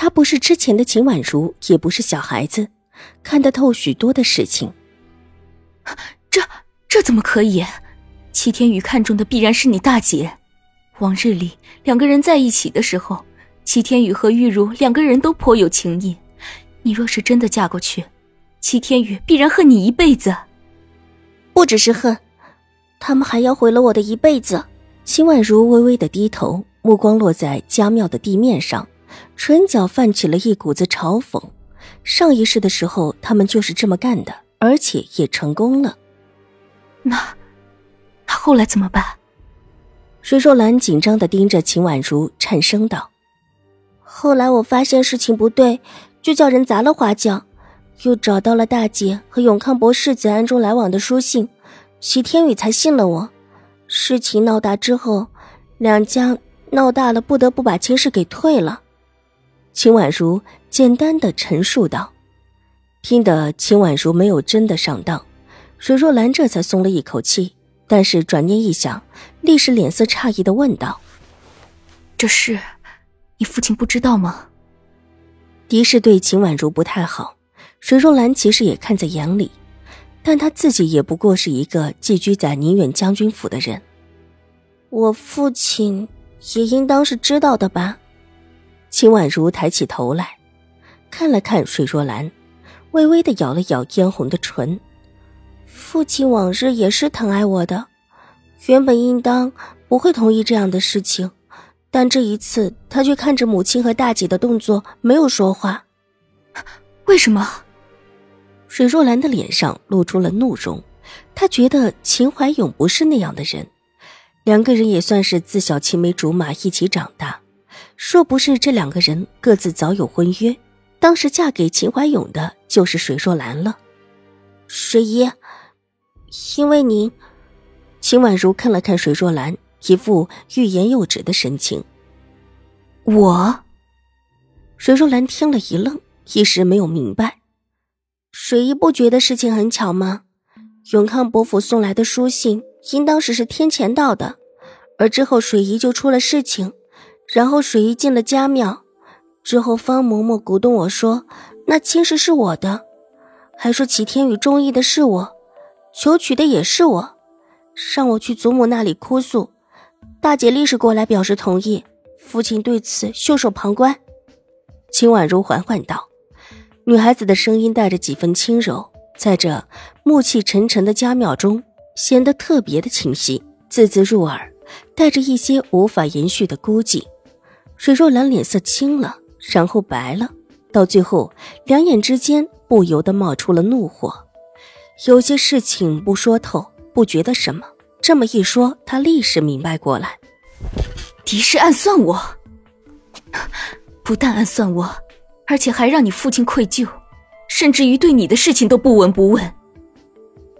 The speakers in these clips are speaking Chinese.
她不是之前的秦婉如，也不是小孩子，看得透许多的事情。这这怎么可以？齐天宇看中的必然是你大姐。往日里两个人在一起的时候，齐天宇和玉茹两个人都颇有情谊。你若是真的嫁过去，齐天宇必然恨你一辈子。不只是恨，他们还要毁了我的一辈子。秦婉如微微的低头，目光落在家庙的地面上。唇角泛起了一股子嘲讽。上一世的时候，他们就是这么干的，而且也成功了。那，那后来怎么办？水若兰紧张的盯着秦婉如，颤声道：“后来我发现事情不对，就叫人砸了花轿，又找到了大姐和永康博士子暗中来往的书信，齐天宇才信了我。事情闹大之后，两家闹大了，不得不把亲事给退了。”秦婉如简单的陈述道，听得秦婉如没有真的上当，水若兰这才松了一口气。但是转念一想，立时脸色诧异的问道：“这事，你父亲不知道吗？”狄氏对秦婉如不太好，水若兰其实也看在眼里，但她自己也不过是一个寄居在宁远将军府的人，我父亲也应当是知道的吧。秦婉如抬起头来，看了看水若兰，微微的咬了咬嫣红的唇。父亲往日也是疼爱我的，原本应当不会同意这样的事情，但这一次他却看着母亲和大姐的动作，没有说话。为什么？水若兰的脸上露出了怒容，她觉得秦怀勇不是那样的人，两个人也算是自小青梅竹马一起长大。若不是这两个人各自早有婚约，当时嫁给秦怀勇的就是水若兰了。水姨，因为您，秦婉如看了看水若兰，一副欲言又止的神情。我，水若兰听了一愣，一时没有明白。水姨不觉得事情很巧吗？永康伯府送来的书信，应当是是天前到的，而之后水姨就出了事情。然后水姨进了家庙，之后方嬷嬷鼓动我说：“那亲事是我的，还说齐天宇中意的是我，求娶的也是我，让我去祖母那里哭诉。”大姐立时过来表示同意，父亲对此袖手旁观。秦婉如缓缓道：“女孩子的声音带着几分轻柔，在这暮气沉沉的家庙中显得特别的清晰，字字入耳，带着一些无法言续的孤寂。”水若兰脸色青了，然后白了，到最后两眼之间不由得冒出了怒火。有些事情不说透，不觉得什么；这么一说，他立时明白过来。狄氏暗算我，不但暗算我，而且还让你父亲愧疚，甚至于对你的事情都不闻不问。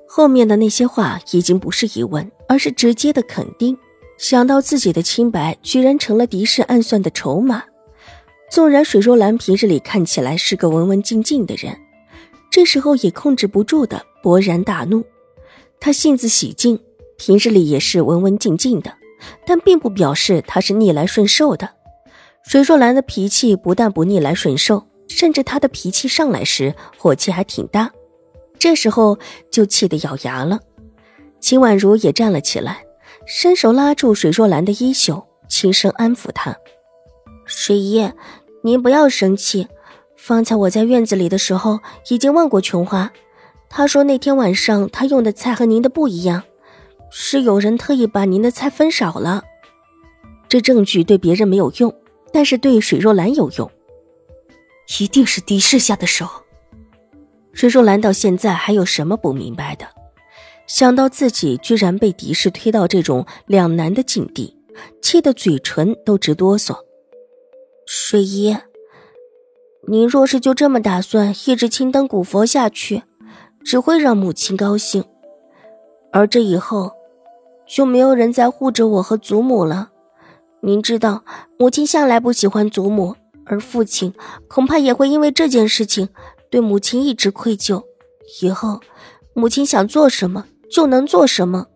后面的那些话已经不是疑问，而是直接的肯定。想到自己的清白居然成了敌视暗算的筹码，纵然水若兰平日里看起来是个文文静静的人，这时候也控制不住的勃然大怒。他性子喜静，平日里也是文文静静的，但并不表示他是逆来顺受的。水若兰的脾气不但不逆来顺受，甚至她的脾气上来时火气还挺大，这时候就气得咬牙了。秦婉如也站了起来。伸手拉住水若兰的衣袖，轻声安抚她：“水姨，您不要生气。方才我在院子里的时候，已经问过琼花，她说那天晚上她用的菜和您的不一样，是有人特意把您的菜分少了。这证据对别人没有用，但是对水若兰有用。一定是狄氏下的手。水若兰到现在还有什么不明白的？”想到自己居然被敌视推到这种两难的境地，气得嘴唇都直哆嗦。水姨，您若是就这么打算一直青灯古佛下去，只会让母亲高兴，而这以后就没有人再护着我和祖母了。您知道，母亲向来不喜欢祖母，而父亲恐怕也会因为这件事情对母亲一直愧疚。以后，母亲想做什么就能做什么。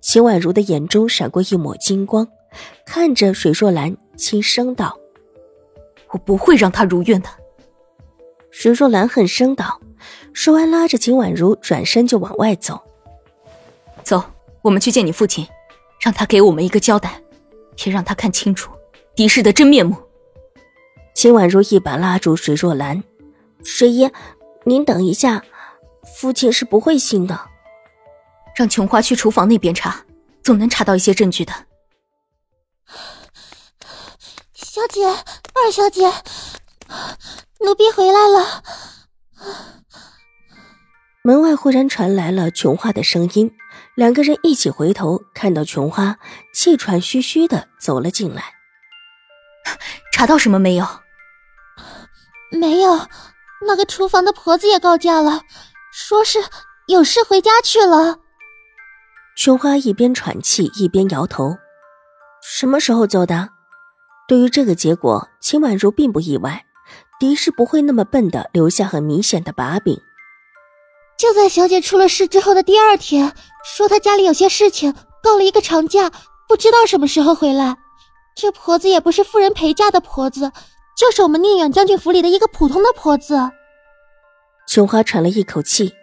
秦婉如的眼中闪过一抹金光，看着水若兰，轻声道。我不会让他如愿的。水若兰恨声道，说完拉着秦婉如转身就往外走。走，我们去见你父亲，让他给我们一个交代，也让他看清楚狄氏的真面目。秦婉如一把拉住水若兰：“水爷，您等一下，父亲是不会信的。让琼花去厨房那边查，总能查到一些证据的。”小姐，二小姐，奴婢回来了。门外忽然传来了琼花的声音，两个人一起回头，看到琼花气喘吁吁的走了进来。查到什么没有？没有，那个厨房的婆子也告假了，说是有事回家去了。琼花一边喘气一边摇头。什么时候走的？对于这个结果，秦婉如并不意外。狄氏不会那么笨的留下很明显的把柄。就在小姐出了事之后的第二天，说她家里有些事情，告了一个长假，不知道什么时候回来。这婆子也不是富人陪嫁的婆子，就是我们宁远将军府里的一个普通的婆子。琼花喘了一口气，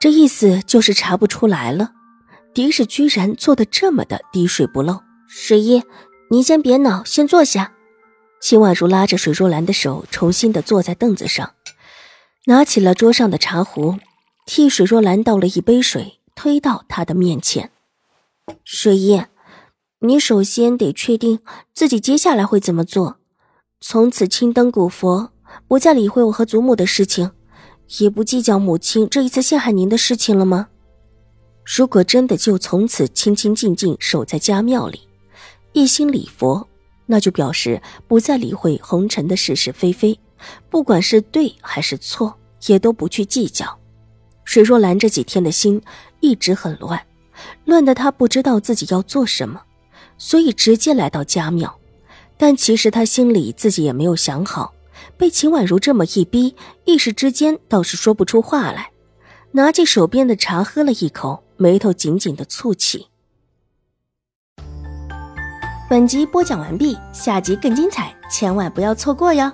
这意思就是查不出来了。狄氏居然做的这么的滴水不漏，水爷。您先别恼，先坐下。秦婉如拉着水若兰的手，重新的坐在凳子上，拿起了桌上的茶壶，替水若兰倒了一杯水，推到她的面前。水姨，你首先得确定自己接下来会怎么做。从此青灯古佛，不再理会我和祖母的事情，也不计较母亲这一次陷害您的事情了吗？如果真的就从此清清静静守在家庙里。一心礼佛，那就表示不再理会红尘的是是非非，不管是对还是错，也都不去计较。水若兰这几天的心一直很乱，乱的她不知道自己要做什么，所以直接来到家庙。但其实她心里自己也没有想好，被秦婉如这么一逼，一时之间倒是说不出话来。拿起手边的茶喝了一口，眉头紧紧的蹙起。本集播讲完毕，下集更精彩，千万不要错过哟。